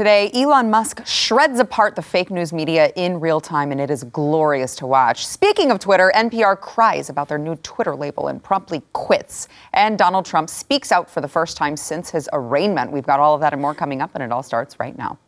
Today, Elon Musk shreds apart the fake news media in real time, and it is glorious to watch. Speaking of Twitter, NPR cries about their new Twitter label and promptly quits. And Donald Trump speaks out for the first time since his arraignment. We've got all of that and more coming up, and it all starts right now.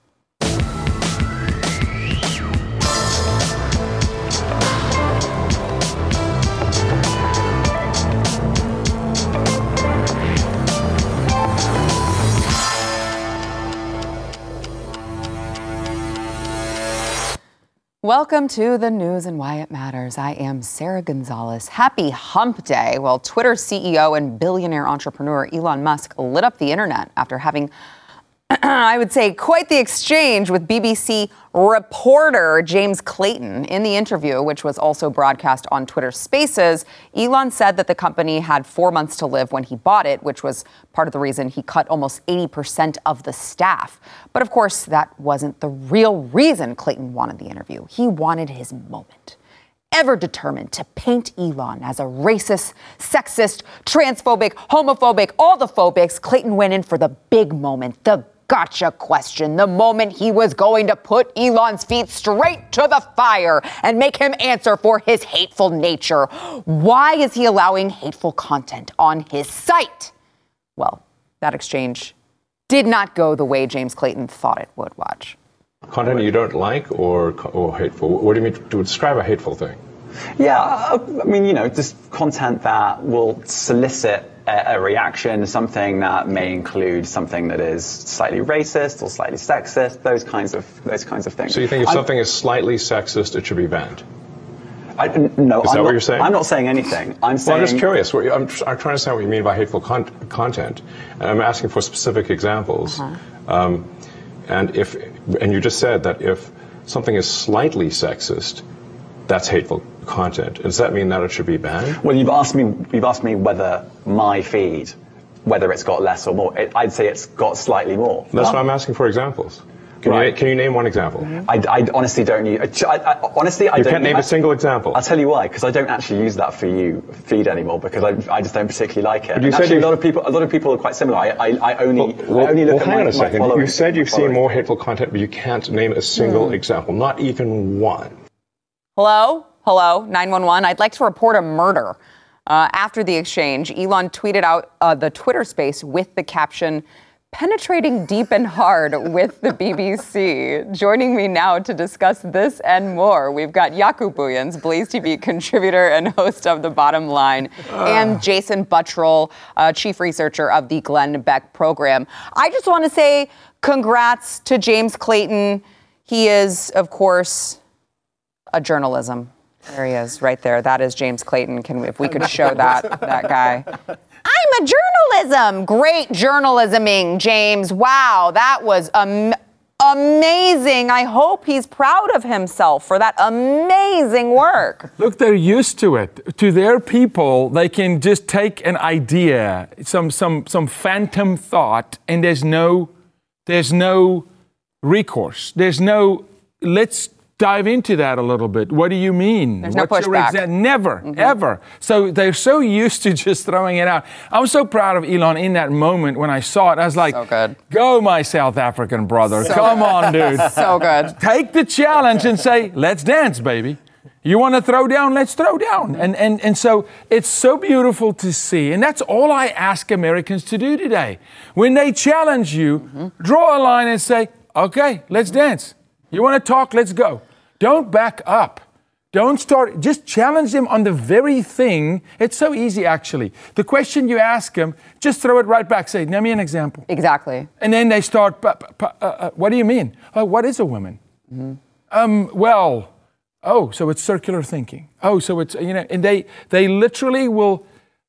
Welcome to the news and why it matters. I am Sara Gonzales. Happy hump day. Well, Twitter CEO and billionaire entrepreneur Elon Musk lit up the internet after having I would say, quite the exchange with BBC reporter James Clayton. In the interview, which was also broadcast on Twitter Spaces, Elon said that the company had four months to live when he bought it, which was part of the reason he cut almost 80% of the staff. But of course, that wasn't the real reason Clayton wanted the interview. He wanted his moment ever determined to paint Elon as a racist, sexist, transphobic, homophobic, all the phobics, Clayton went in for the big moment, the gotcha question the moment he was going to put Elon's feet straight to the fire and make him answer for his hateful nature. Why is he allowing hateful content on his site? Well, that exchange did not go the way James Clayton thought it would. Watch. Content you don't like or, or hateful? What do you mean to describe a hateful thing? Yeah, uh, I mean, you know, just content that will solicit a, a, reaction, something that may include something that is slightly racist or slightly sexist, those kinds of those kinds of things. So you think if I, something is slightly sexist, it should be banned? I, no, is I'm that what not, you're saying? I'm not saying anything. I'm saying. Well, I'm just curious. I'm, I'm, trying to understand what you mean by hateful con- content, and I'm asking for specific examples. Uh-huh. Um, and if, and you just said that if something is slightly sexist, that's hateful content. Does that mean that it should be banned? Well, you've asked me. You've asked me whether my feed, whether it's got less or more. It, I'd say it's got slightly more. That's why I'm asking for examples. Can, right. you, can you name one example? I, I, honestly don't use. I, I, honestly, I you don't. can't name a single example. I'll tell you why. Because I don't actually use that for you feed anymore. Because I, I just don't particularly like it. But you said actually, a lot of people. A lot of people are quite similar. I, I, I only, well, I only look well, at hang my, on a second. You said you've seen more hateful content, but you can't name a single mm. example. Not even one. Hello. Hello, 911. I'd like to report a murder. Uh, after the exchange, Elon tweeted out uh, the Twitter space with the caption, penetrating deep and hard with the BBC. Joining me now to discuss this and more, we've got Jaco Booyens, Blaze TV contributor and host of The Bottom Line, uh. and Jason Buttrill, uh, chief researcher of the Glenn Beck program. I just want to say congrats to James Clayton. He is, of course, a journalism there he is, right there. That is James Clayton. Can we, if we could show that that guy? I'm a journalism. Great journalisming, James. Wow, that was am- amazing. I hope he's proud of himself for that amazing work. Look, they're used to it. To their people, they can just take an idea, some some some phantom thought, and there's no there's no recourse. There's no let's dive into that a little bit. What do you mean? There's What's no pushback. Exa- never, mm-hmm. ever. So they're so used to just throwing it out. I was so proud of Elon in that moment when I saw it. I was like, so go, my South African brother. So Come good. on, dude. so good. Take the challenge and say, let's dance, baby. You want to throw down? Let's throw down. And, and, and so it's so beautiful to see. And that's all I ask Americans to do today. When they challenge you, mm-hmm. draw a line and say, okay, let's dance. You want to talk? Let's go. Don't back up. Don't start, just challenge them on the very thing. It's so easy, actually. The question you ask them, just throw it right back. Say, name me an example. Exactly. And then they start, uh, uh, what do you mean? Oh, what is a woman? Mm-hmm. Um, well, oh, so it's circular thinking. Oh, so it's, you know, and they, they literally will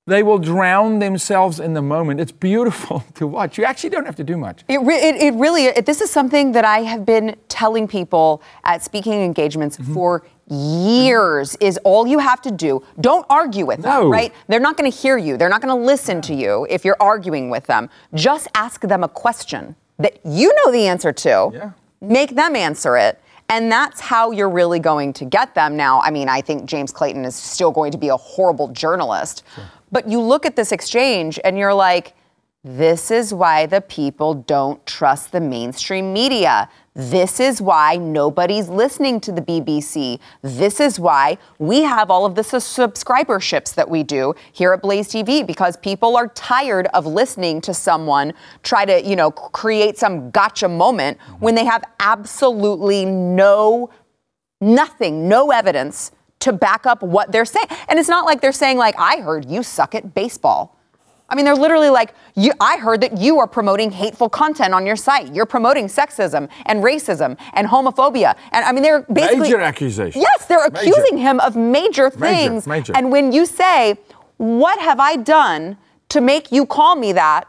they will drown themselves in the moment. It's beautiful to watch. You actually don't have to do much. It, re- it, it really, it, this is something that I have been telling people at speaking engagements mm-hmm. for years is all you have to do. Don't argue with no. them, right? They're not going to hear you. They're not going to listen to you if you're arguing with them. Just ask them a question that you know the answer to. Yeah. Make them answer it. And that's how you're really going to get them. Now, I mean, I think James Clayton is still going to be a horrible journalist. Sure. But you look at this exchange and you're like, This is why the people don't trust the mainstream media. This is why nobody's listening to the BBC. This is why we have all of the su- subscriberships that we do here at Blaze TV because people are tired of listening to someone try to, you know, create some gotcha moment when they have absolutely no nothing, no evidence to back up what they're saying. And it's not like they're saying like I heard you suck at baseball. I mean, they're literally like, you, I heard that you are promoting hateful content on your site. You're promoting sexism and racism and homophobia. And I mean, they're basically. Major accusation. Yes, they're Major. accusing him of major things. major. And when you say, What have I done to make you call me that?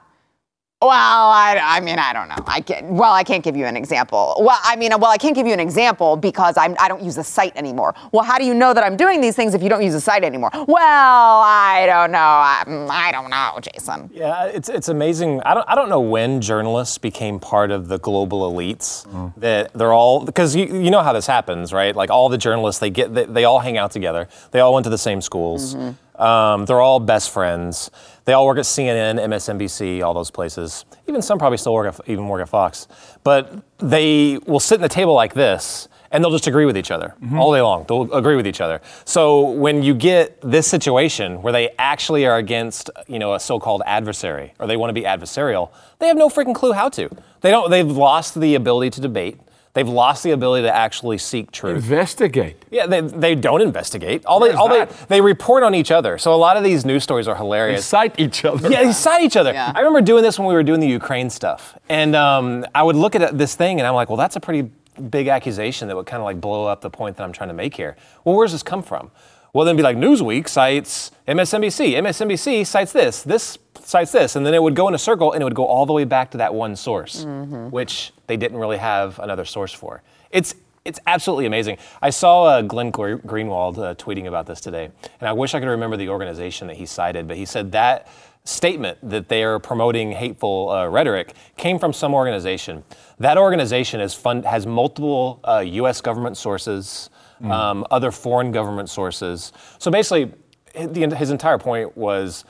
Well, I, I mean, I don't know. I can't, well, I can't give you an example. Well, I mean, well, I can't give you an example because I'm, I don't use the site anymore. Well, how do you know that I'm doing these things if you don't use the site anymore? Well, I don't know. I, mm, I don't know, Jason. Yeah, it's it's amazing. I don't I don't know when journalists became part of the global elites. Mm. That they're all because you you know how this happens, right? Like all the journalists, they get they, they all hang out together. They all went to the same schools. Mm-hmm. Um, they're all best friends. They all work at CNN, MSNBC, all those places. Even some probably still work at even work at Fox. But they will sit in a table like this and they'll just agree with each other mm-hmm. all day long. They'll agree with each other. So when you get this situation where they actually are against, you know, a so-called adversary or they want to be adversarial, they have no freaking clue how to. They don't. They've lost the ability to debate. They've lost the ability to actually seek truth. Investigate. Yeah, they, they don't investigate. All they all they, that? they report on each other. So a lot of these news stories are hilarious. They hilarious. cite each other. Yeah, they cite each other. Yeah. I remember doing this when we were doing the Ukraine stuff, and um, I would look at this thing and I'm like, well, that's a pretty big accusation that would kind of like blow up the point that I'm trying to make here. Well, where's this come from? Well, then be like Newsweek cites MSNBC. MSNBC cites this. This cites this, and then it would go in a circle and it would go all the way back to that one source, which they didn't really have another source for. It's it's absolutely amazing. I saw uh, Glenn Gre- Greenwald uh, tweeting about this today, and I wish I could remember the organization that he cited, but he said that statement that they are promoting hateful uh, rhetoric came from some organization. That organization is fund, has multiple uh, U.S. government sources, um, other foreign government sources. So basically, his entire point was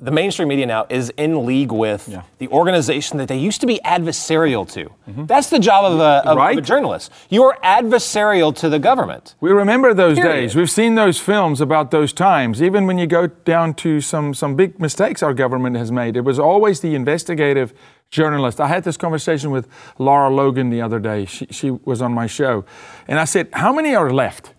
the mainstream media now is in league with the organization that they used to be adversarial to. That's the job of a, of- of a journalist. You are adversarial to the government. We remember those Period. days. We've seen those films about those times. Even when you go down to some, some big mistakes our government has made, it was always the investigative journalist. I had this conversation with Lara Logan the other day. She, she was on my show. And I said, How many are left?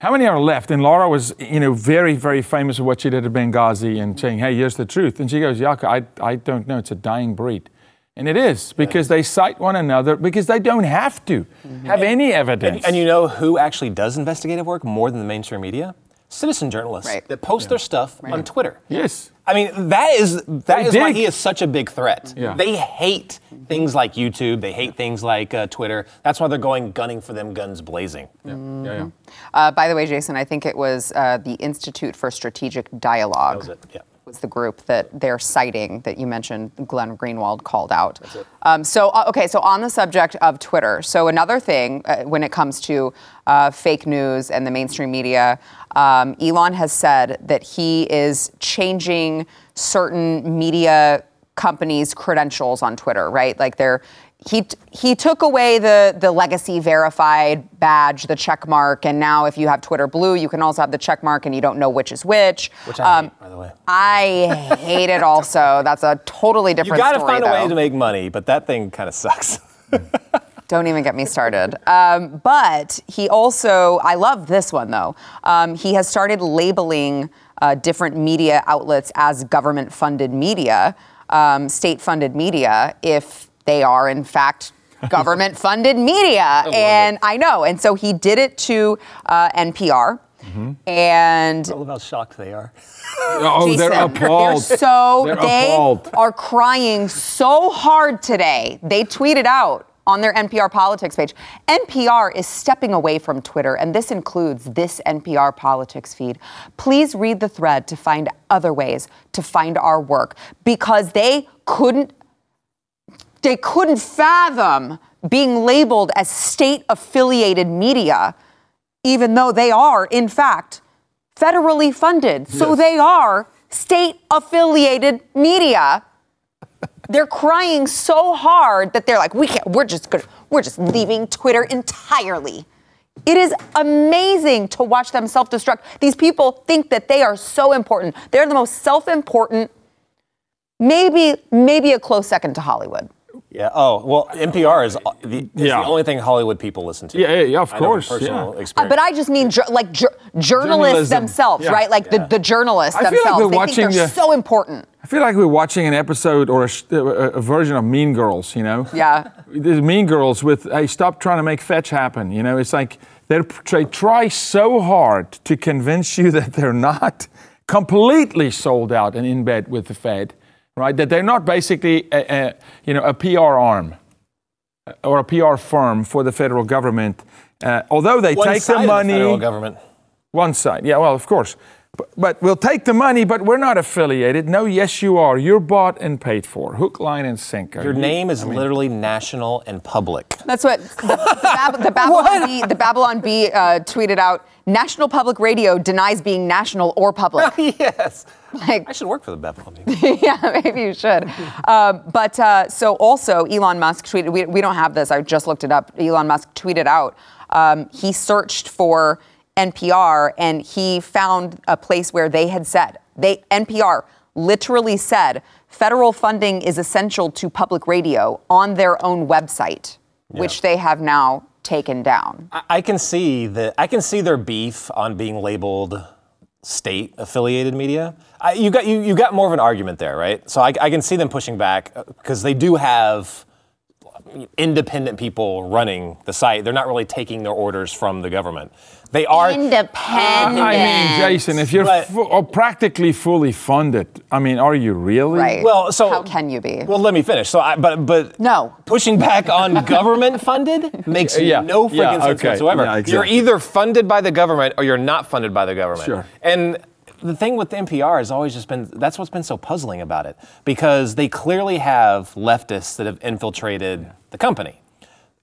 How many are left? And Laura was, you know, very, very famous for what she did at Benghazi and saying, hey, here's the truth. And she goes, Jaco, I, I don't know. It's a dying breed. And it is because they cite one another because they don't have to mm-hmm. have any evidence. And, and you know who actually does investigative work more than the mainstream media? Citizen journalists Right. that post their stuff on Twitter. yes. I mean, that is that They is why he is such a big threat. Yeah. They hate things like YouTube. They hate things like uh, Twitter. That's why they're going gunning for them guns blazing. Yeah, yeah. Uh, by the way, Jason, I think it was uh, the Institute for Strategic Dialogue. That was it. Yeah. Was the group that they're citing that you mentioned Glenn Greenwald called out. Um, so, uh, okay, so on the subject of Twitter, so another thing uh, when it comes to uh, fake news and the mainstream media, um, Elon has said that he is changing certain media companies' credentials on Twitter, right? Like they're he he took away the the legacy verified badge, the check mark, and now if you have Twitter Blue, you can also have the check mark, and you don't know which is which. Which I hate, by the way. I hate it also. That's a totally different. You got to find a way to make money, but that thing kind of sucks. Don't even get me started. Um, but he also, I love this one though. Um, he has started labeling uh, different media outlets as government funded media, um, state funded media, if they are in fact government funded media. and I know. And so he did it to uh, NPR. And I love how shocked they are. Oh, they're Jason, appalled. They're so They're they appalled. are crying so hard today. They tweeted out on their NPR politics page. NPR is stepping away from Twitter, and this includes this NPR politics feed. Please read the thread to find other ways to find our work because they couldn't they couldn't fathom being labeled as state affiliated media, even though they are, in fact, federally funded. So Yes. they are state affiliated media. they're crying so hard that they're like, we can't, we're just gonna, we're just leaving Twitter entirely. It is amazing to watch them self destruct. These people think that they are so important. They're the most self important, maybe, maybe a close second to Hollywood. Yeah. Oh, well, NPR is, the, is Yeah. the only thing Hollywood people listen to. Yeah, yeah, yeah, of I course, Personal yeah. Uh, but I just mean ju- like ju- journalists Journalism, themselves, yeah. right? Like the, the journalists I feel like themselves. we're they watching think they're the- so important. I feel like we're watching an episode or a, a, a version of Mean Girls, you know? Yeah. There's Mean Girls with, hey, stop trying to make fetch happen. You know, it's like they're, they try so hard to convince you that they're not completely sold out and in bed with the Fed, right? That they're not basically, a, a, you know, a PR arm uh, or a PR firm for the federal government. Uh, although they One take side the of money, federal government. one side, yeah, well, of course. But, but we'll take the money, but we're not affiliated. No, yes, you are. You're bought and paid for. Hook, line, and sinker. Your name is I mean, literally national and public. That's what the, the, Bab- the Babylon Bee, the Babylon Bee uh, tweeted out. National Public Radio denies being national or public. yes. like, I should work for the Babylon Bee. yeah, maybe you should. Um, but uh, so also, Elon Musk tweeted. We, we don't have this. I just looked it up. Elon Musk tweeted out. Um, he searched for NPR and he found a place where they had said they NPR literally said federal funding is essential to public radio on their own website, which they have now taken down. I- I can see the I can see their beef on being labeled state affiliated media. I, you got you, you got more of an argument there, right? So I, I can see them pushing back uh, because they do have independent people running the site. They're not really taking their orders from the government. They are Independent. I mean, Jason, if you're But- fu- or practically fully funded, I mean, are you really? Right. well. So how can you be? Well, let me finish. So, I, but but No. pushing back on government funded makes Yeah, no freaking yeah, sense okay, whatsoever. yeah, You're either funded by the government or you're not funded by the government. Sure. And the thing with NPR has always just been that's what's been so puzzling about it because they clearly have leftists that have infiltrated the company.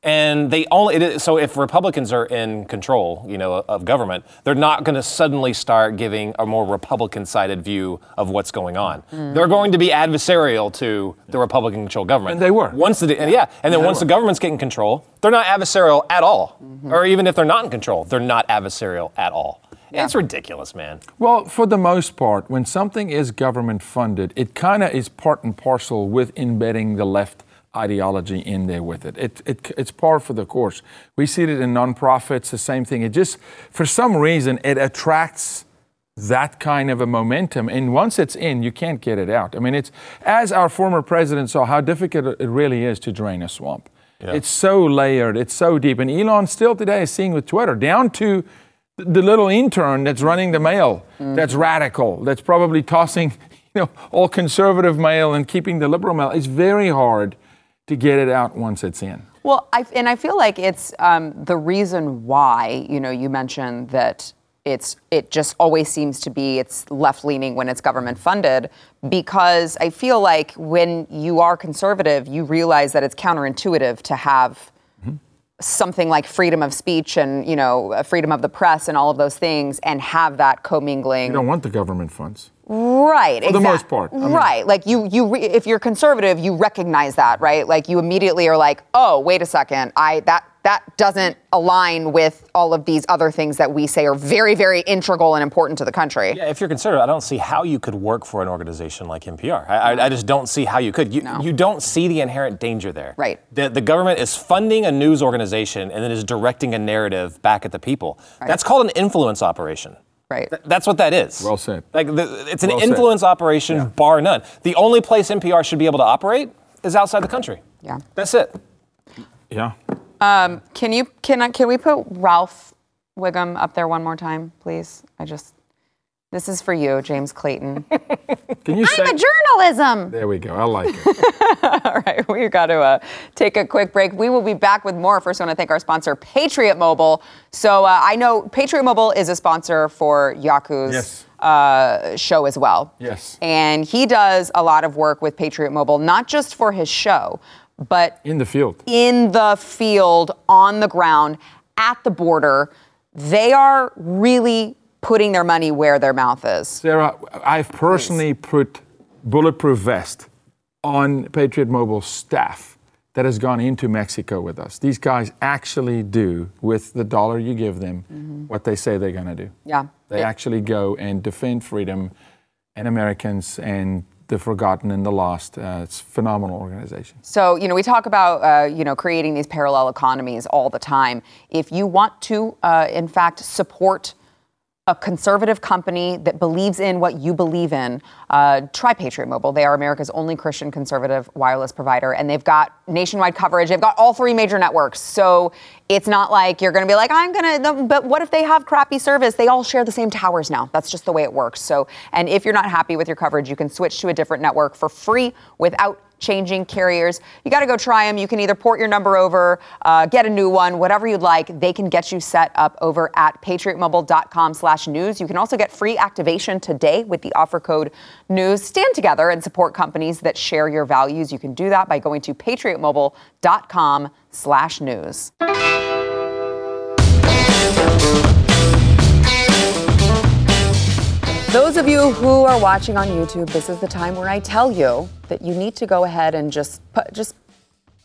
And they only it is, so if Republicans are in control, you know, of government, they're not going to suddenly start giving a more Republican-sided view of what's going on. Mm. They're going to be adversarial to the Republican-controlled government. And they were. Once the and yeah, and then once the government's getting control, they're not adversarial at all. Mm-hmm. Or even if they're not in control, they're not adversarial at all. It's ridiculous, man. Well, for the most part, when something is government funded, it kind of is part and parcel with embedding the left ideology in there with it. it, it it's par for the course. We see it in nonprofits, the same thing. It just, for some reason, it attracts that kind of a momentum. And once it's in, you can't get it out. I mean, it's, as our former president saw, how difficult it really is to drain a swamp. It's so layered, it's so deep. And Elon still today is seeing with Twitter, down to the little intern that's running the mail, that's mm. radical, that's probably tossing, you know, all conservative mail and keeping the liberal mail. It's very hard to get it out once it's in. Well, I, and I feel like it's um, the reason why, you know, you mentioned that it's it just always seems to be it's left leaning when it's government funded because I feel like when you are conservative, you realize that it's counterintuitive to have something like freedom of speech and you know freedom of the press and all of those things and have that commingling You don't want the government funds. Right. For the most part, I mean- right. Like you, you, re- if you're conservative, you recognize that, right? Like you immediately are like, oh, wait a second, I that that doesn't align with all of these other things that we say are very, very integral and important to the country. Yeah, if you're conservative, I don't see how you could work for an organization like NPR. I, I, I just don't see how you could. You, you don't see the inherent danger there. Right. The, the government is funding a news organization and then is directing a narrative back at the people. That's called an influence operation. Right. Th- That's what that is. Well said. Like the, it's an Well said. influence operation, bar none. The only place NPR should be able to operate is outside the country. Yeah. That's it. Yeah. Um, can you can I, can we put Ralph Wiggum up there one more time, please? I just this is for you, James Clayton. Can you say? I'm a journalism. there we go. I like it. All right, we've got to uh, take a quick break. We will be back with more. First, I want to thank our sponsor, Patriot Mobile. So uh, I know Patriot Mobile is a sponsor for Jaco's Yes. uh, show as well. Yes. And he does a lot of work with Patriot Mobile, not just for his show, but In the field. in the field, on the ground, at the border. They are really putting their money where their mouth is. Sarah, I've personally put bulletproof vest on Patriot Mobile staff that has gone into Mexico with us. These guys actually do, with the dollar you give them, what they say they're going to do. Yeah. They It- actually go and defend freedom and Americans and the forgotten and the lost. Uh, it's a phenomenal organization. So, you know, we talk about, uh, you know, creating these parallel economies all the time. If you want to, uh, in fact, support a conservative company that believes in what you believe in, uh, try Patriot Mobile. They are America's only Christian conservative wireless provider, and they've got nationwide coverage. They've got all three major networks. So it's not like you're going to be like, I'm going to, but what if they have crappy service? They all share the same towers now. That's just the way it works. So, and if you're not happy with your coverage, you can switch to a different network for free without changing carriers. You got to go try them. You can either port your number over, uh, get a new one, whatever you'd like. They can get you set up over at patriotmobile.com/news. You can also get free activation today with the offer code news. Stand together and support companies that share your values. You can do that by going to patriotmobile.com/news. Those of you who are watching on YouTube, this is the time where I tell you that you need to go ahead and just just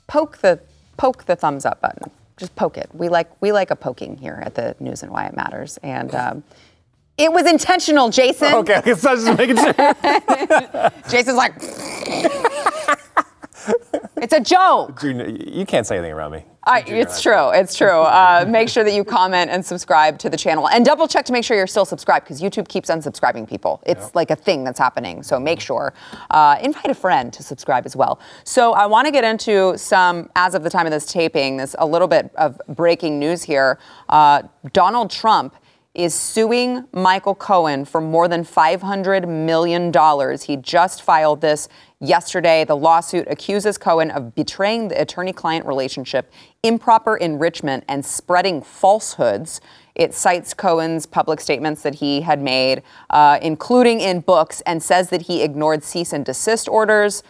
poke the poke the thumbs up button. Just poke it. We like we like a poking here at the News and Why It Matters, and um, it was intentional, Jason. Okay, so I was just making sure. Jason's like, it's a joke. You can't say anything around me. I, it's true. It's true. Uh, make sure that you comment and subscribe to the channel, and double check to make sure you're still subscribed because YouTube keeps unsubscribing people. It's like a thing that's happening. So make sure. Uh, invite a friend to subscribe as well. So I want to get into some, as of the time of this taping, this a little bit of breaking news here. Uh, Donald Trump is suing Michael Cohen for more than $500 million. He just filed this yesterday. The lawsuit accuses Cohen of betraying the attorney client relationship, improper enrichment, and spreading falsehoods. It cites Cohen's public statements that he had made, uh, including in books, and says that he ignored cease and desist orders.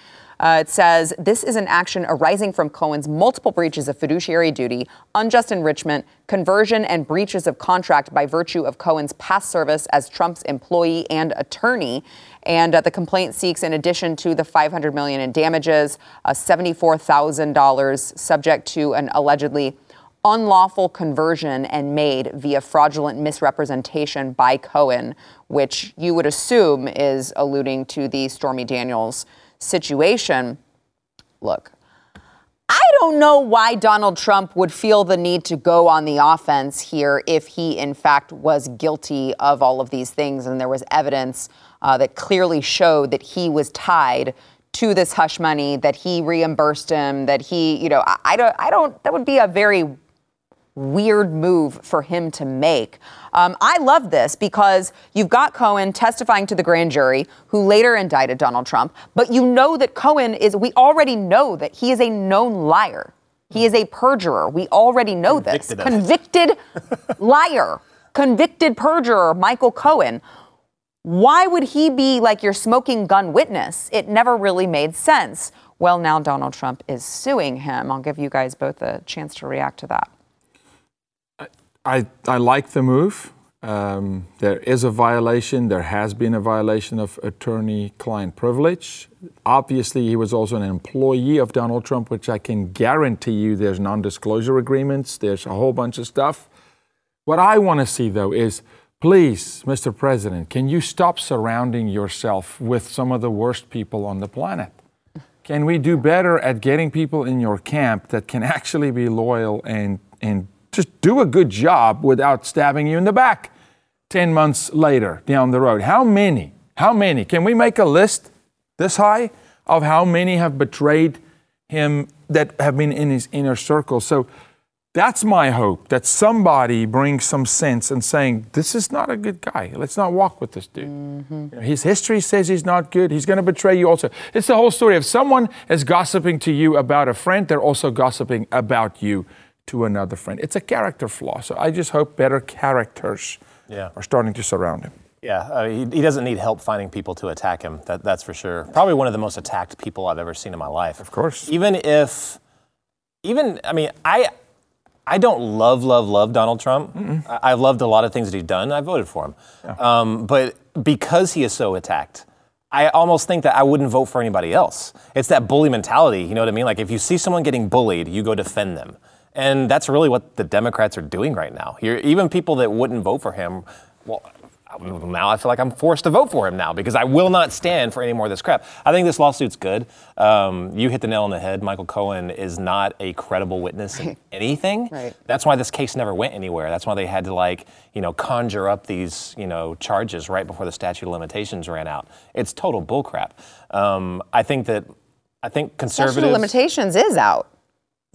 Uh, it says this is an action arising from Cohen's multiple breaches of fiduciary duty, unjust enrichment, conversion, and breaches of contract by virtue of Cohen's past service as Trump's employee and attorney. And uh, the complaint seeks, in addition to the 500 million in damages, uh, $74,000 subject to an allegedly unlawful conversion and made via fraudulent misrepresentation by Cohen, which you would assume is alluding to the Stormy Daniels situation. Look, I don't know why Donald Trump would feel the need to go on the offense here if he, in fact, was guilty of all of these things and there was evidence uh, that clearly showed that he was tied to this hush money, that he reimbursed him, that he, you know, I, I don't, I don't, that would be a very weird move for him to make. Um, I love this because you've got Cohen testifying to the grand jury who later indicted Donald Trump, but you know that Cohen is, we already know that he is a known liar. He is a perjurer. We already know Convicted this. Convicted liar, convicted perjurer, Michael Cohen. Why would he be like your smoking gun witness? It never really made sense. Well, now Donald Trump is suing him. I'll give you guys both a chance to react to that. I, I like the move. Um, there is a violation. There has been a violation of attorney client privilege. Obviously, he was also an employee of Donald Trump, which I can guarantee you there's non disclosure agreements, there's a whole bunch of stuff. What I want to see, though, is please, Mr. President, can you stop surrounding yourself with some of the worst people on the planet? Can we do better at getting people in your camp that can actually be loyal and, and just do a good job without stabbing you in the back 10 months later down the road? How many? How many? Can we make a list this high of how many have betrayed him that have been in his inner circle? So that's my hope that somebody brings some sense and saying, this is not a good guy. Let's not walk with this dude. Mm-hmm. You know, his history says he's not good. He's going to betray you also. It's the whole story. If someone is gossiping to you about a friend, they're also gossiping about you to another friend. It's a character flaw. So I just hope better characters Yeah. are starting to surround him. Yeah, uh, he, he doesn't need help finding people to attack him. That, that's for sure. Probably one of the most attacked people I've ever seen in my life. Of course. Even if, even I mean, I, I don't love, love, love Donald Trump. I, I've loved a lot of things that he's done. I voted for him, um, but because he is so attacked, I almost think that I wouldn't vote for anybody else. It's that bully mentality, you know what I mean? Like if you see someone getting bullied, you go defend them. And that's really what the Democrats are doing right now. You're, even people that wouldn't vote for him, well, now I feel like I'm forced to vote for him now because I will not stand for any more of this crap. I think this lawsuit's good. Um, you hit the nail on the head. Michael Cohen is not a credible witness in anything. Right. That's why this case never went anywhere. That's why they had to like, you know, conjure up these, you know, charges right before the statute of limitations ran out. It's total bullcrap. Um, I think that I think conservatives. Statute of limitations is out.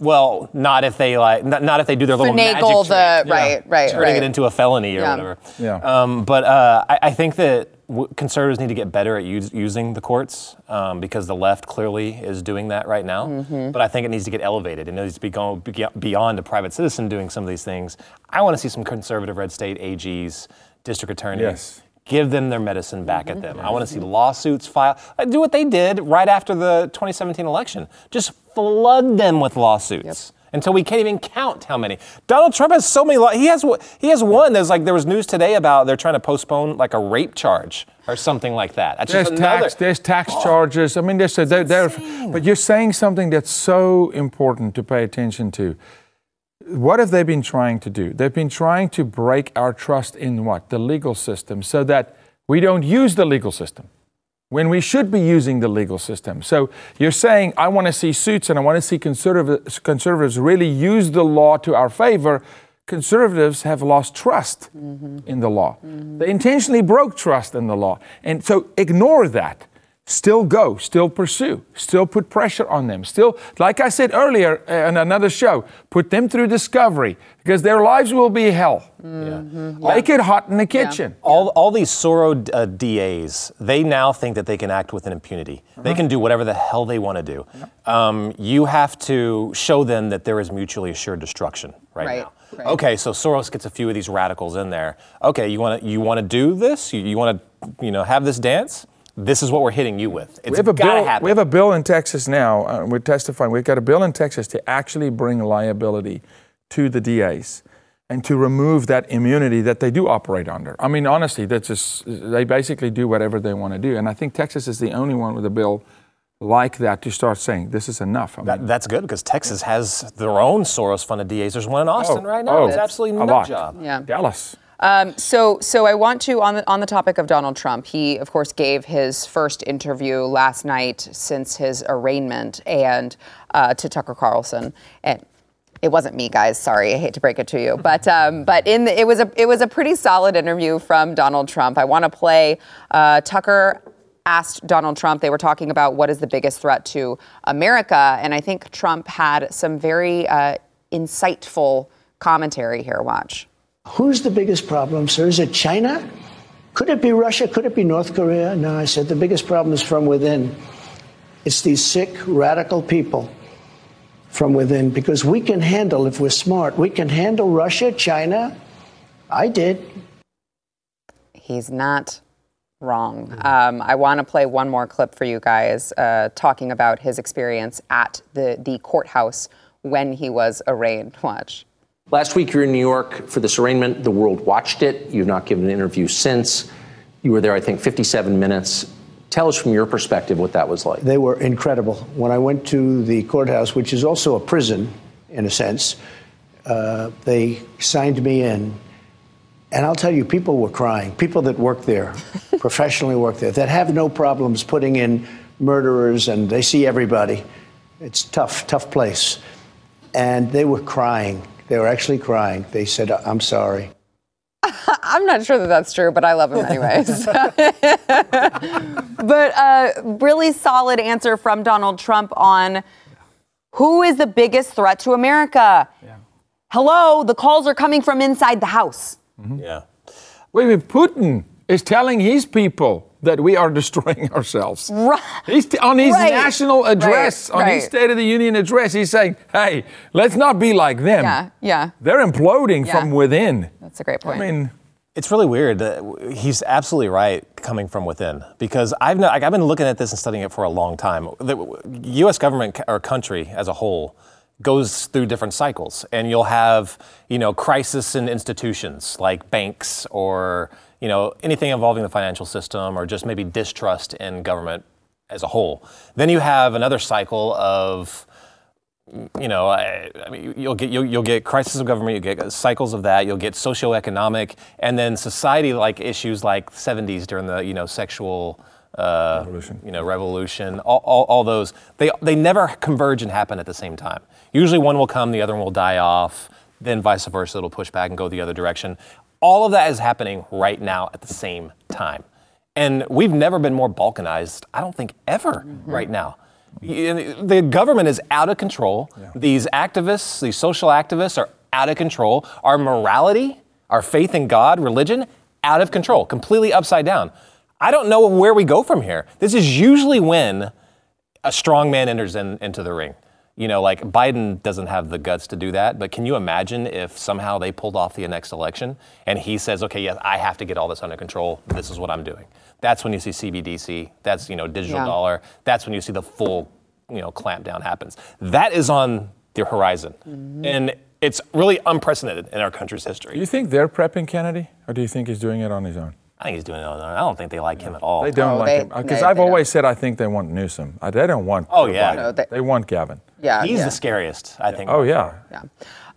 Well, not if they like, not, not if they do their little magic Finagle the trick, right, right, turning right. it into a felony or Yeah. whatever. Yeah. Um, but uh, I, I think that w- conservatives need to get better at use, using the courts um, because the left clearly is doing that right now. Mm-hmm. But I think it needs to get elevated. It needs to be going be- beyond a private citizen doing some of these things. I want to see some conservative red state AGs, district attorneys. Yes. Give them their medicine back at them. I want to see lawsuits filed. Uh, Do what they did right after the 2017 election. Just flood them with lawsuits until we can't even count how many. Donald Trump has so many. Law- he has he has one. There's like there was news today about they're trying to postpone like a rape charge or something like that. That's There's just another. tax, there's tax oh. charges. I mean, there's a, there, there, but you're saying something that's so important to pay attention to. What have they been trying to do? They've been trying to break our trust in what? The legal system, so that we don't use the legal system when we should be using the legal system. So you're saying, I want to see suits and I want to see conservatives, conservatives really use the law to our favor. Conservatives have lost trust mm-hmm. in the law. Mm-hmm. They intentionally broke trust in the law. And so ignore that. Still go, still pursue, still put pressure on them. Still, like I said earlier uh, in another show, put them through discovery because their lives will be hell. Make it hot in the kitchen. all, all these Soro uh, DAs, they now think that they can act with an impunity. They can do whatever the hell they want to do. Um, you have to show them that there is mutually assured destruction right, Right, now. right. Okay, so Soros gets a few of these radicals in there. Okay, you want to you want to do this? You, you want to you know have this dance? This is what we're hitting you with. It's We have a gotta bill. happen. We have a bill in Texas now. Uh, we're testifying. We've got a bill in Texas to actually bring liability to the DAs and to remove that immunity that they do operate under. I mean, honestly, that's just they basically do whatever they want to do. And I think Texas is the only one with a bill like that to start saying this is enough. I mean, That, that's good because Texas has their own Soros-funded DAs. There's one in Austin right now. it's absolutely Oh, a nut lot. job. Yeah. Dallas. Um, so, so I want to on the on the topic of Donald Trump. He, of course, gave his first interview last night since his arraignment, and uh, to Tucker Carlson. And it wasn't me, guys. Sorry, I hate to break it to you, but um, but in the, it was a it was a pretty solid interview from Donald Trump. I want to play uh, Tucker. Asked Donald Trump, they were talking about what is the biggest threat to America. And I think Trump had some very uh, insightful commentary here. Watch. Who's the biggest problem, sir? Is it China? Could it be Russia? Could it be North Korea? No, I said the biggest problem is from within. It's these sick, radical people from within because we can handle, if we're smart, we can handle Russia, China. I did. He's not wrong. Um, I want to play one more clip for you guys uh, talking about his experience at the, the courthouse when he was arraigned. Watch. Last week, you were in New York for this arraignment. The world watched it. You've not given an interview since. You were there, I think, 57 minutes. Tell us from your perspective what that was like. They were incredible. When I went to the courthouse, which is also a prison in a sense, uh, they signed me in. And I'll tell you, people were crying. People that work there, professionally work there, that have no problems putting in murderers and they see everybody. It's tough, tough place. And they were crying. They were actually crying. They said, I'm sorry. I'm not sure that that's true, but I love him anyways. but uh, really solid answer from Donald Trump on who is the biggest threat to America. Hello, the calls are coming from inside the house. Yeah. Wait, wait, Putin is telling his people that we are destroying ourselves. Right. He's t- on his Right. national address, Right, on his. State of the Union address, he's saying, hey, let's not be like them. Yeah, yeah. They're imploding Yeah. from within. That's a great point. I mean, It's really weird. that he's absolutely right coming from within because I've, no, like, I've been looking at this and studying it for a long time. The U.S. government or country as a whole goes through different cycles, and you'll have you know crisis in institutions like banks or you know, anything involving the financial system or just maybe distrust in government as a whole. Then you have another cycle of you know, I, I mean, you'll get you'll, you'll, get crisis of government, you get cycles of that, you'll get socioeconomic, and then society-like issues like 70s during the you know sexual uh, revolution. you know revolution, all, all, all, those they they never converge and happen at the same time. Usually one will come, the other one will die off, then vice versa, it'll push back and go the other direction. All of that is happening right now at the same time, and we've never been more balkanized. I don't think ever mm-hmm. right now the government is out of control. Yeah. These activists, these social activists, are out of control. Our morality, our faith in God, religion, out of control, completely upside down. I don't know where we go from here. This is usually when a strong man enters in, into the ring. You know, like Biden doesn't have the guts to do that, but can you imagine if somehow they pulled off the next election and he says, okay, yes, I have to get all this under control. This is what I'm doing. That's when you see CBDC. That's you know digital yeah. dollar. That's when you see the full you know clampdown happens. That is on the horizon, mm-hmm. and it's really unprecedented in our country's history. Do you think they're prepping Kennedy, or do you think he's doing it on his own? I think he's doing it on his own. I don't think they like him at all. They don't oh, like they, him uh, because I've always don't. said I think they want Newsom. They don't want. Oh yeah, no, they, they, want Gavin. Yeah, he's yeah. the scariest. I think. Oh yeah. Yeah.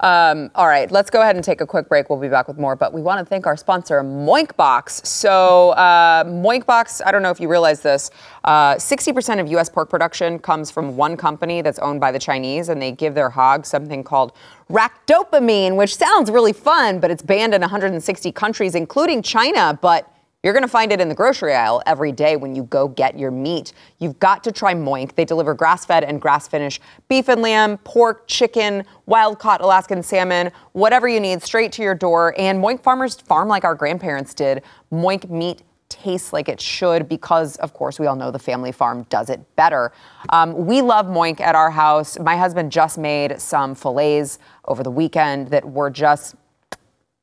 Um, all right, let's go ahead and take a quick break. We'll be back with more, but we want to thank our sponsor, Moinkbox. So, uh, Moinkbox, I don't know if you realize this, uh, 60% of U.S. pork production comes from one company that's owned by the Chinese, and they give their hogs something called ractopamine, which sounds really fun, but it's banned in 160 countries, including China. But you're going to find it in the grocery aisle every day when you go get your meat. You've got to try Moink. They deliver grass fed and grass finished beef and lamb, pork, chicken, wild caught Alaskan salmon, whatever you need straight to your door. And Moink farmers farm like our grandparents did. Moink meat tastes like it should because, of course, we all know the family farm does it better. Um, we love Moink at our house. My husband just made some fillets over the weekend that were just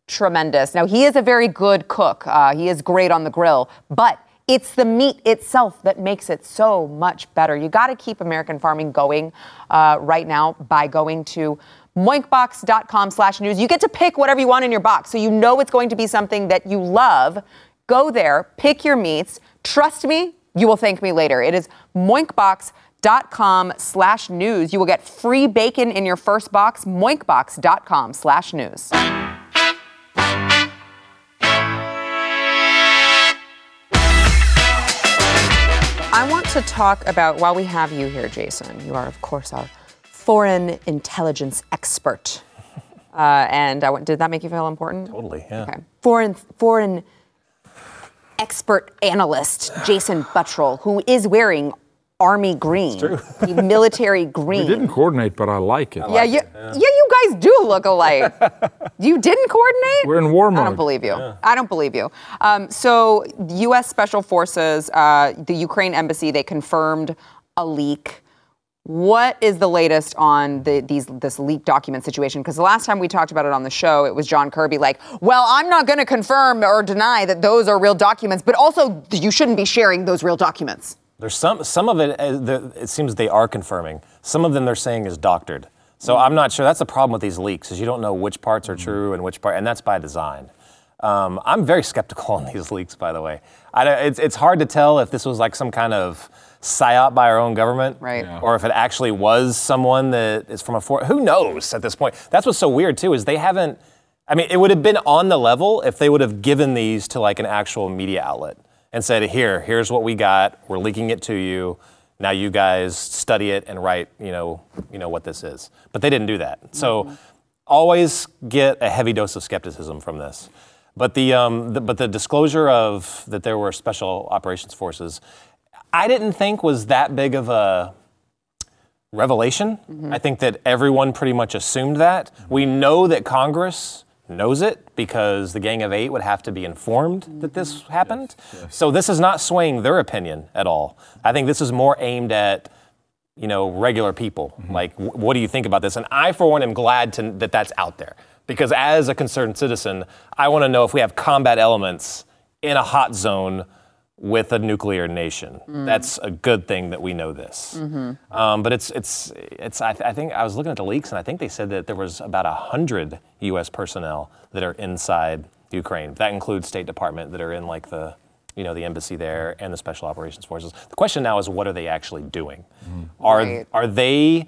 tremendous. Now, he is a very good cook, uh, he is great on the grill, but it's the meat itself that makes it so much better. You got to keep American farming going uh, right now by going to moinkbox.com slash news. You get to pick whatever you want in your box, so you know it's going to be something that you love. Go there, pick your meats. Trust me, you will thank me later. It is moinkbox.com slash news. You will get free bacon in your first box, moinkbox.com slash news. I want to talk about, while we have you here, Jason, you are, of course, our foreign intelligence expert. Uh, and I, did that make you feel important? Totally, yeah. Okay. Foreign, foreign expert analyst Jason Buttrill, who is wearing army green, the military green. We didn't coordinate, but I like it. Yeah, you, yeah. yeah. You guys do look alike. you didn't coordinate? We're in war mode. I don't believe you. Yeah. I don't believe you. Um, so, U.S. Special Forces, uh, the Ukraine embassy, they confirmed a leak. What is the latest on the, these this leaked document situation? Because the last time we talked about it on the show, it was John Kirby like, "Well, I'm not going to confirm or deny that those are real documents, but also you shouldn't be sharing those real documents." There's some some of it. Uh, it seems they are confirming. Some of them they're saying is doctored. So mm-hmm. I'm not sure. That's the problem with these leaks is you don't know which parts are mm-hmm. true and which part, and that's by design. Um, I'm very skeptical on these leaks, by the way. I, it's, it's hard to tell if this was like some kind of psyop by our own government, right? Yeah. Or if it actually was someone that is from a foreign. Who knows at this point? That's what's so weird too is they haven't. I mean, it would have been on the level if they would have given these to like an actual media outlet and said, "Here, here's what we got. We're leaking it to you. Now you guys study it and write, you know, you know what this is." But they didn't do that. Mm-hmm. So always get a heavy dose of skepticism from this. But the, um, the, but the disclosure of that there were special operations forces, I didn't think was that big of a revelation. Mm-hmm. I think that everyone pretty much assumed that. We know that Congress knows it because the Gang of Eight would have to be informed that this happened. Yes, yes. So this is not swaying their opinion at all. I think this is more aimed at you know regular people. Mm-hmm. Like, w- what do you think about this? And I, for one, am glad to, that that's out there because as a concerned citizen, I want to know if we have combat elements in a hot zone with a nuclear nation. Mm. That's a good thing that we know this. Mm-hmm. Um, but it's it's it's. I, th- I, think I was looking at the leaks, and I think they said that there was about hundred U.S. personnel that are inside Ukraine. That includes State Department that are in like the you know the embassy there and the special operations forces. The question now is what are they actually doing? Are Right. are they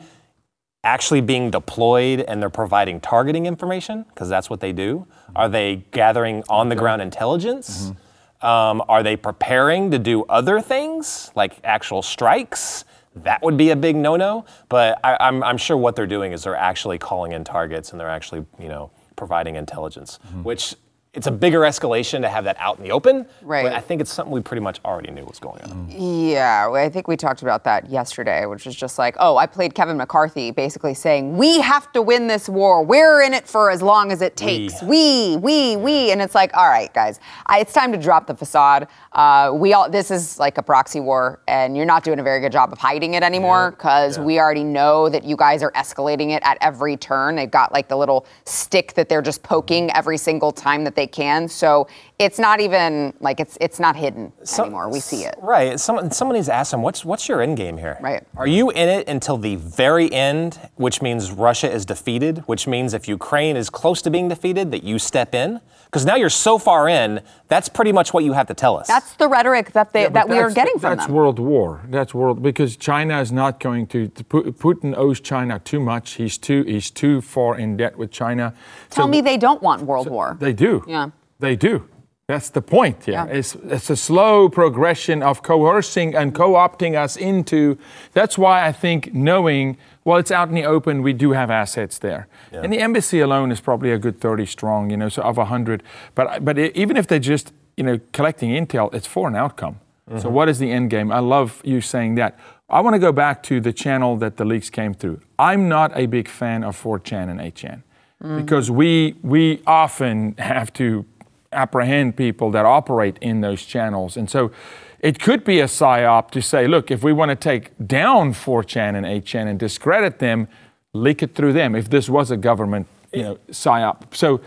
actually being deployed and they're providing targeting information because that's what they do? Are they gathering on the ground intelligence? Um, are they preparing to do other things like actual strikes? That would be a big no-no. But I, I'm, I'm sure what they're doing is they're actually calling in targets and they're actually, you know, providing intelligence, which it's a bigger escalation to have that out in the open. Right. But I think it's something we pretty much already knew was going on. Yeah, I think we talked about that yesterday, which is just like, oh, I played Kevin McCarthy basically saying, we have to win this war. We're in it for as long as it takes. We, we, we. And it's like, all right, guys, I, it's time to drop the facade. Uh, we all, this is like a proxy war, and you're not doing a very good job of hiding it anymore because we already know that you guys are escalating it at every turn. They've got like the little stick that they're just poking every single time that they can. So it's not even like it's it's not hidden anymore. We see it. Right. Someone, someone needs to ask them, what's, what's your end game here? Right. Are you in it until the very end, which means Russia is defeated, which means if Ukraine is close to being defeated, that you step in? Because now you're so far in, that's pretty much what you have to tell us. That's the rhetoric that they Yeah, that we are getting from That's them. That's world war. That's world because China is not going to. to Putin owes China too much. He's too. He's too far in debt with China. Tell So me they don't want world war. They do. Yeah. They do. That's the point. Yeah. Yeah. It's it's a slow progression of coercing and co-opting us into. That's why I think knowing. Well, it's out in the open. We do have assets there, and the embassy alone is probably a good 30 strong. You know, so of 100. But but i- even if they're just you know collecting intel, it's for an outcome. So mm-hmm. what is the end game? I love you saying that. I want to go back to the channel that the leaks came through. I'm not a big fan of 4chan and 8chan mm. because we we often have to apprehend people that operate in those channels. And so it could be a psyop to say, look, if we want to take down 4chan and 8chan and discredit them, leak it through them if this was a government you know, psyop. So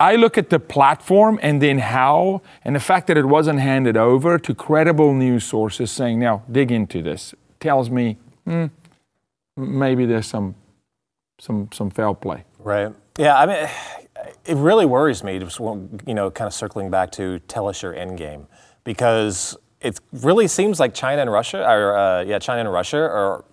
I look at the platform and then how, and the fact that it wasn't handed over to credible news sources saying, now dig into this, tells me hmm, maybe there's some, some, some foul play. Right. Yeah, I mean, it really worries me, just, you know, kind of circling back to tell us your end game, because it really seems like China and Russia, or uh, yeah, China and Russia are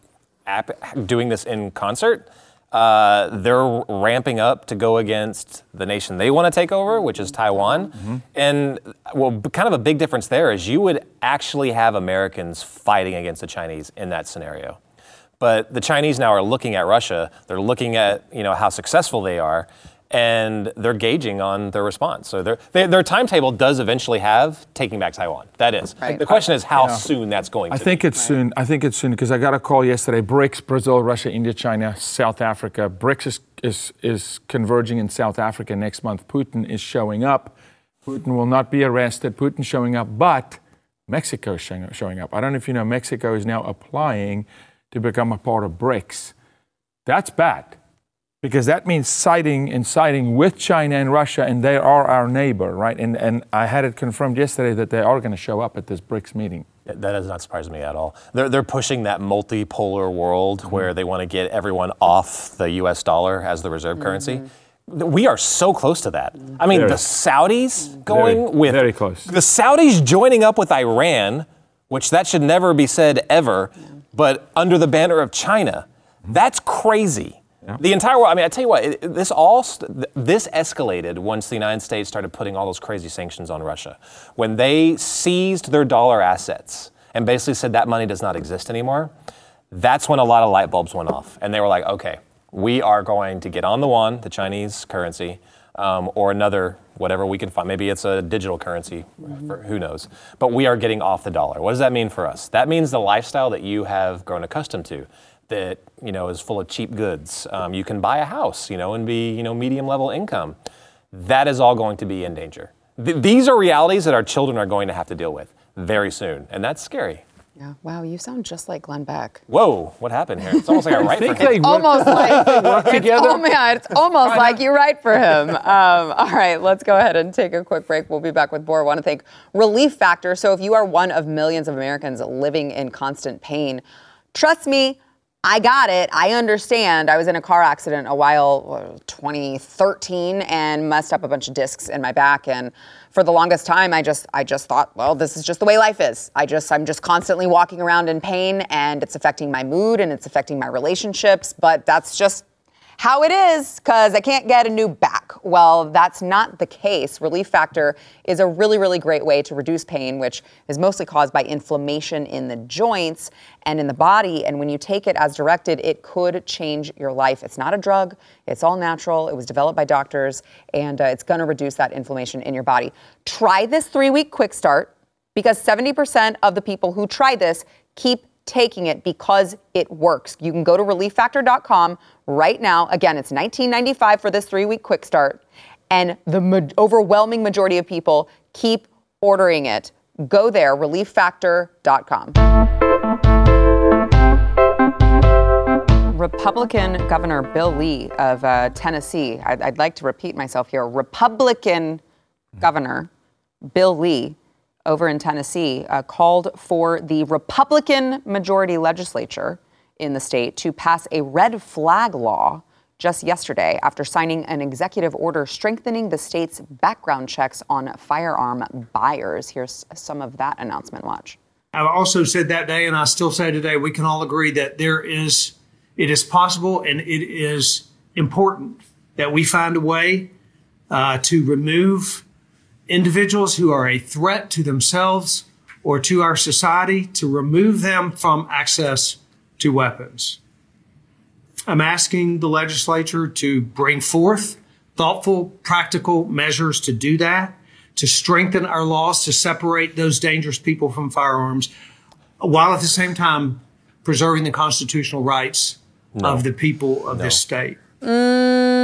ap- doing this in concert. Uh, they're ramping up to go against the nation they want to take over, which is Taiwan. And well, kind of a big difference there is you would actually have Americans fighting against the Chinese in that scenario. But the Chinese now are looking at Russia. They're looking at you know how successful they are, and they're gauging on their response. So their their, their timetable does eventually have taking back Taiwan. That is. Right. The question is how soon that's going I to. think be. it's soon. I think it's soon because I got a call yesterday. BRICS, Brazil, Russia, India, China, South Africa. BRICS is, is, is converging in South Africa next month. Putin is showing up. Putin will not be arrested. Putin showing up, but Mexico is showing, showing up. I don't know if you know, Mexico is now applying to become a part of BRICS. That's bad because that means siding and siding with China and Russia, and they are our neighbor, right? And, and I had it confirmed yesterday that they are going to show up at this BRICS meeting. That does not surprise me at all. They're, they're pushing that multipolar world Mm-hmm. where they want to get everyone off the US dollar as the reserve currency. Mm-hmm. We are so close to that. Mm-hmm. I mean, Very. the Saudis mm-hmm. going Very- with. very close. The Saudis joining up with Iran, which that should never be said ever, but under the banner of China. That's crazy. The entire world. I mean, I tell you what. It, this all st- this escalated once the United States started putting all those crazy sanctions on Russia. When they seized their dollar assets and basically said that money does not exist anymore. That's when a lot of light bulbs went off, and they were like, "Okay, we are going to get on the one, the Chinese currency, um, or another, whatever we can find. Maybe it's a digital currency, for, who knows? But we are getting off the dollar. What does that mean for us? That means the lifestyle that you have grown accustomed to, that you know is full of cheap goods. Um, you can buy a house, you know, and be you know medium level income. That is all going to be in danger. Th- these are realities that our children are going to have to deal with very soon, and that's scary. Yeah. Wow, you sound just like Glenn Beck. Whoa, what happened here? It's almost like I write for think him. they work- Almost like it's, together? almo- yeah, it's almost like you write for him. Um, all right, let's go ahead and take a quick break. We'll be back with more. I want to thank Relief Factor. So if you are one of millions of Americans living in constant pain, trust me, I got it. I understand. I was in a car accident a while, 2013, and messed up a bunch of discs in my back. And for the longest time, I just, I just thought, well, this is just the way life is. I just, I'm just constantly walking around in pain, and it's affecting my mood and it's affecting my relationships. But that's just how it is because I can't get a new back. Well, that's not the case. Relief Factor is a really, really great way to reduce pain, which is mostly caused by inflammation in the joints and in the body. And when you take it as directed, it could change your life. It's not a drug, it's all natural. It was developed by doctors, and uh, it's going to reduce that inflammation in your body. Try this three week quick start because 70% of the people who try this keep taking it because it works. You can go to relieffactor.com right now. Again, it's 19.95 for this 3-week quick start and the ma- overwhelming majority of people keep ordering it. Go there relieffactor.com. Republican Governor Bill Lee of uh, Tennessee, I'd, I'd like to repeat myself here. Republican Governor Bill Lee over in Tennessee uh, called for the Republican majority legislature in the state to pass a red flag law just yesterday after signing an executive order strengthening the state's background checks on firearm buyers. Here's some of that announcement. Watch. I also said that day, and I still say today, we can all agree that there is, it is possible and it is important that we find a way uh, to remove individuals who are a threat to themselves or to our society to remove them from access to weapons. I'm asking the legislature to bring forth thoughtful, practical measures to do that, to strengthen our laws to separate those dangerous people from firearms, while at the same time preserving the constitutional rights no. of the people of no. this state. Mm,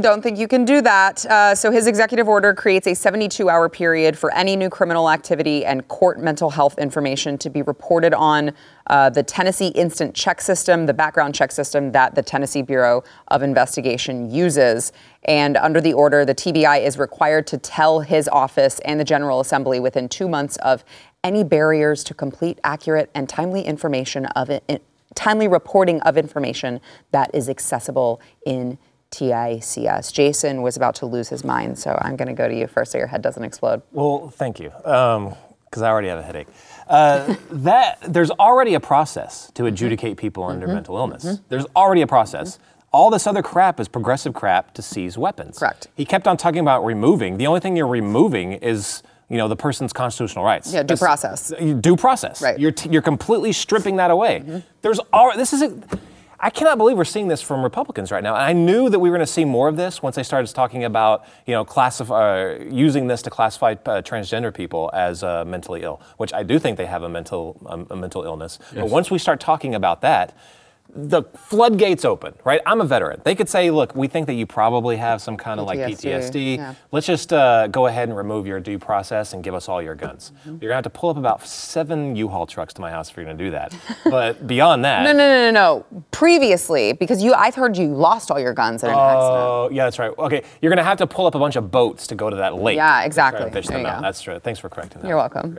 don't think you can do that. Uh, so, his executive order creates a 72 hour period for any new criminal activity and court mental health information to be reported on uh, the Tennessee Instant Check System, the background check system that the Tennessee Bureau of Investigation uses. And under the order, the TBI is required to tell his office and the General Assembly within two months of any barriers to complete, accurate, and timely information of it, timely reporting of information that is accessible in TICS. Jason was about to lose his mind, so I'm going to go to you first so your head doesn't explode. Well, thank you, because um, I already have a headache. Uh, that there's already a process to adjudicate people under mm-hmm. mental illness. Mm-hmm. There's already a process. Mm-hmm. All this other crap is progressive crap to seize weapons. Correct. He kept on talking about removing. The only thing you're removing is you know the person's constitutional rights. Yeah, due That's, process. Due process. Right. You're t- you're completely stripping that away. Mm-hmm. There's all this is. A, I cannot believe we're seeing this from Republicans right now. And I knew that we were going to see more of this once they started talking about, you know, classify, uh, using this to classify uh, transgender people as uh, mentally ill, which I do think they have a mental, um, a mental illness. Yes. But once we start talking about that, the floodgates open, right? I'm a veteran. They could say, look, we think that you probably have some kind of like PTSD. Yeah. Let's just uh, go ahead and remove your due process and give us all your guns. Mm-hmm. You're gonna have to pull up about seven U-Haul trucks to my house if you're gonna do that. but beyond that, no, no, no, no, no. Previously, because you, I've heard you lost all your guns in an accident. Oh, yeah, that's right. Okay, you're gonna have to pull up a bunch of boats to go to that lake. Yeah, exactly. fish them out. That's true. Thanks for correcting that. You're welcome.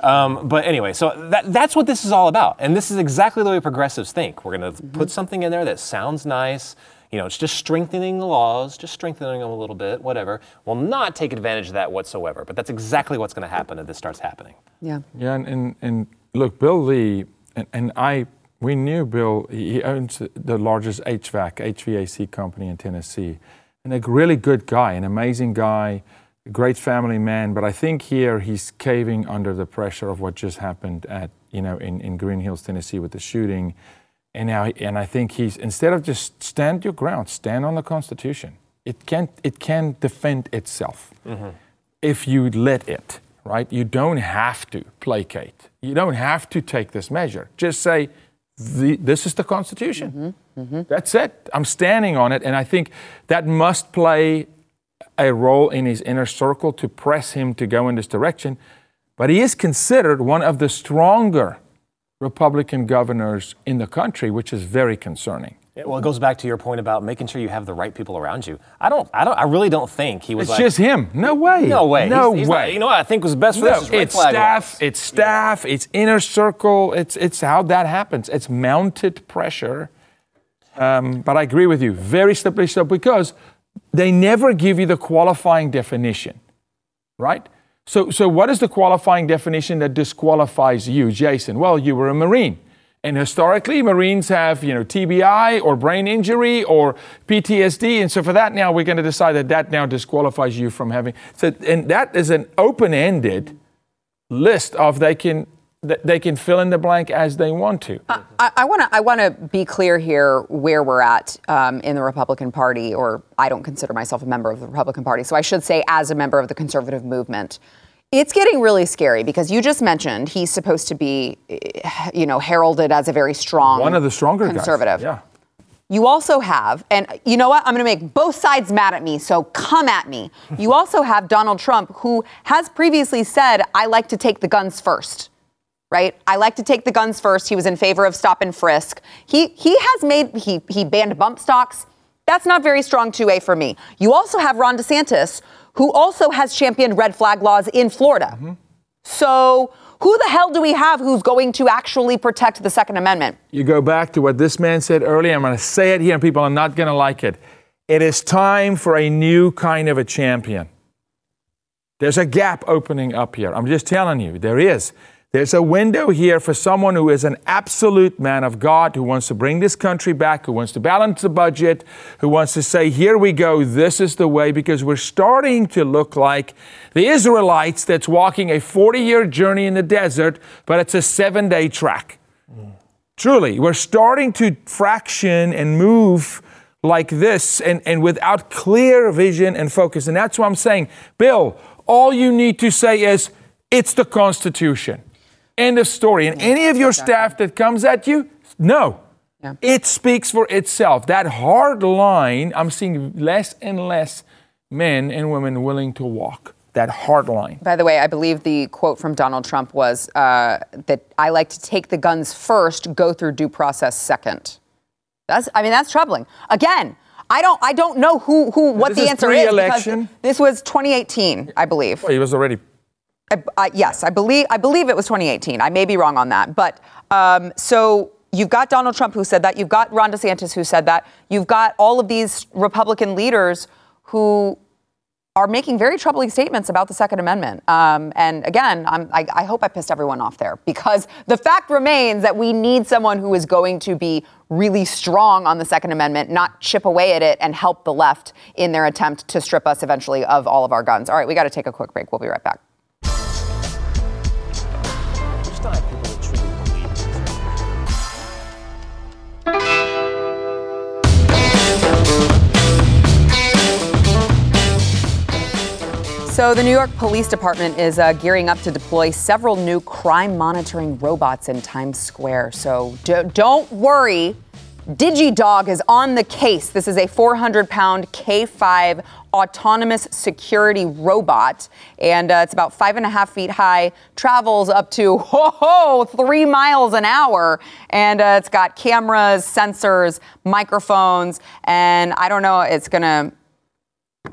Um, but anyway, so that, that's what this is all about, and this is exactly the way progressives think. We're gonna mm-hmm. put something in there that sounds nice. You know, it's just strengthening the laws, just strengthening them a little bit, whatever. Will not take advantage of that whatsoever. But that's exactly what's going to happen if this starts happening. Yeah. Yeah, and, and, and look, Bill Lee, and, and I, we knew Bill, he owns the largest HVAC, HVAC company in Tennessee. And a really good guy, an amazing guy, a great family man. But I think here he's caving under the pressure of what just happened at, you know, in, in Green Hills, Tennessee with the shooting. And now, and I think he's instead of just stand your ground, stand on the Constitution. It can it can defend itself mm-hmm. if you let it. Right? You don't have to placate. You don't have to take this measure. Just say, the, "This is the Constitution." Mm-hmm. Mm-hmm. That's it. I'm standing on it, and I think that must play a role in his inner circle to press him to go in this direction. But he is considered one of the stronger Republican governors in the country, which is very concerning. Yeah, well, it goes back to your point about making sure you have the right people around you. I don't, I don't, I really don't think he was It's like, just him. No way. no way, No He's- he's way. you know what I think was best for No, this? it's staff. laws. It's staff. It's inner circle. It's it's how that happens. It's mounted pressure. Um, but I agree with you. Very slippery slope because they never give you the qualifying definition, right? So so what is the qualifying definition that disqualifies you, Jason? Well, you were a Marine. And historically, Marines have, you know, TBI or brain injury or PTSD, and so for that now we're going to decide that that now disqualifies you from having. So, and that is an open-ended list of they can they can fill in the blank as they want to. I want to I want to be clear here where we're at um, in the Republican Party, or I don't consider myself a member of the Republican Party, so I should say as a member of the conservative movement. It's getting really scary because you just mentioned he's supposed to be, eh, you know, heralded as a very strong One of the stronger guys. conservative. Yeah. You also have, and you know what? I'm going to make both sides mad at me, so come at me. You also have Donald Trump, who has previously said, I like to take the guns first. Right? I like to take the guns first. He was in favor of stop and frisk. He he has made he he banned bump stocks. That's not very strong 2A for me. You also have Ron DeSantis, who also has championed red flag laws in Florida. Mm-hmm. So who the hell do we have who's going to actually protect the Second Amendment? You go back to what this man said earlier. I'm going to say it here, and people are not going to like it. It is time for a new kind of a champion. There's a gap opening up here. I'm just telling you, there is. There's a window here for someone who is an absolute man of God, who wants to bring this country back, who wants to balance the budget, who wants to say, here we go, this is the way, because we're starting to look like the Israelites that's walking a 40 year journey in the desert, but it's a seven day track. Truly, we're starting to fraction and move like this and, and without clear vision and focus. And that's what I'm saying. Bill, all you need to say is, it's the Constitution. End of story. And any of your staff that comes at you, no. It speaks for itself. That hard line, I'm seeing less and less men and women willing to walk. That hard line. By the way, I believe the quote from Donald Trump was uh, that I like to take the guns first, go through due process second. That's, I mean, that's troubling. Again, I don't, I don't know who, who, what This the is answer is because this was 2018, I believe. Well, he was already I, I, yes, I believe I believe it was 2018. I may be wrong on that, but um, so you've got Donald Trump who said that. You've got Ron DeSantis who said that. You've got all of these Republican leaders who are making very troubling statements about the Second Amendment. Um, and again, I, I hope I pissed everyone off there because the fact remains that we need someone who is going to be really strong on the Second Amendment, not chip away at it and help the left in their attempt to strip us eventually of all of our guns. All right, we got to take a quick break. We'll be right back. So, the New York Police Department is uh, gearing up to deploy several new crime monitoring robots in Times Square. So, d- don't worry. DigiDog is on the case. This is a 400 pound K5 autonomous security robot, and uh, it's about five and a half feet high, travels up to ho ho, three miles an hour, and uh, it's got cameras, sensors, microphones, and I don't know, it's gonna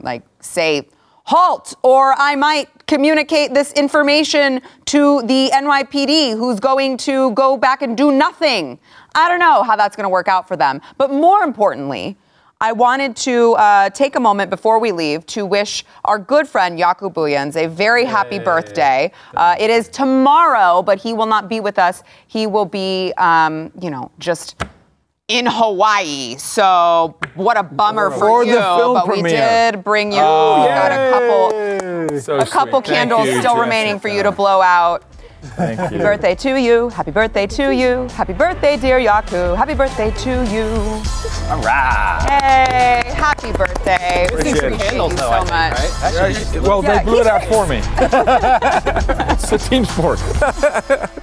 like say halt or i might communicate this information to the nypd who's going to go back and do nothing i don't know how that's going to work out for them but more importantly I wanted to uh, take a moment before we leave to wish our good friend Jaco Booyens a very happy birthday. Uh, it is tomorrow, but he will not be with us. He will be, um, you know, just in Hawaii. So what a bummer oh. for, For you. the film but we did bring you. Oh, we got a couple so a couple sweet. Candles you, still Jessica. remaining for you to blow out. Thank you. Happy birthday to you. Happy birthday to you. Happy birthday, dear Jaco. Happy birthday to you. All right. Hey, happy birthday. We Appreciate appreciate Candles, you though, so think, much. right? That should Yeah, well, Yeah, they blew it out for me. it's a team sport.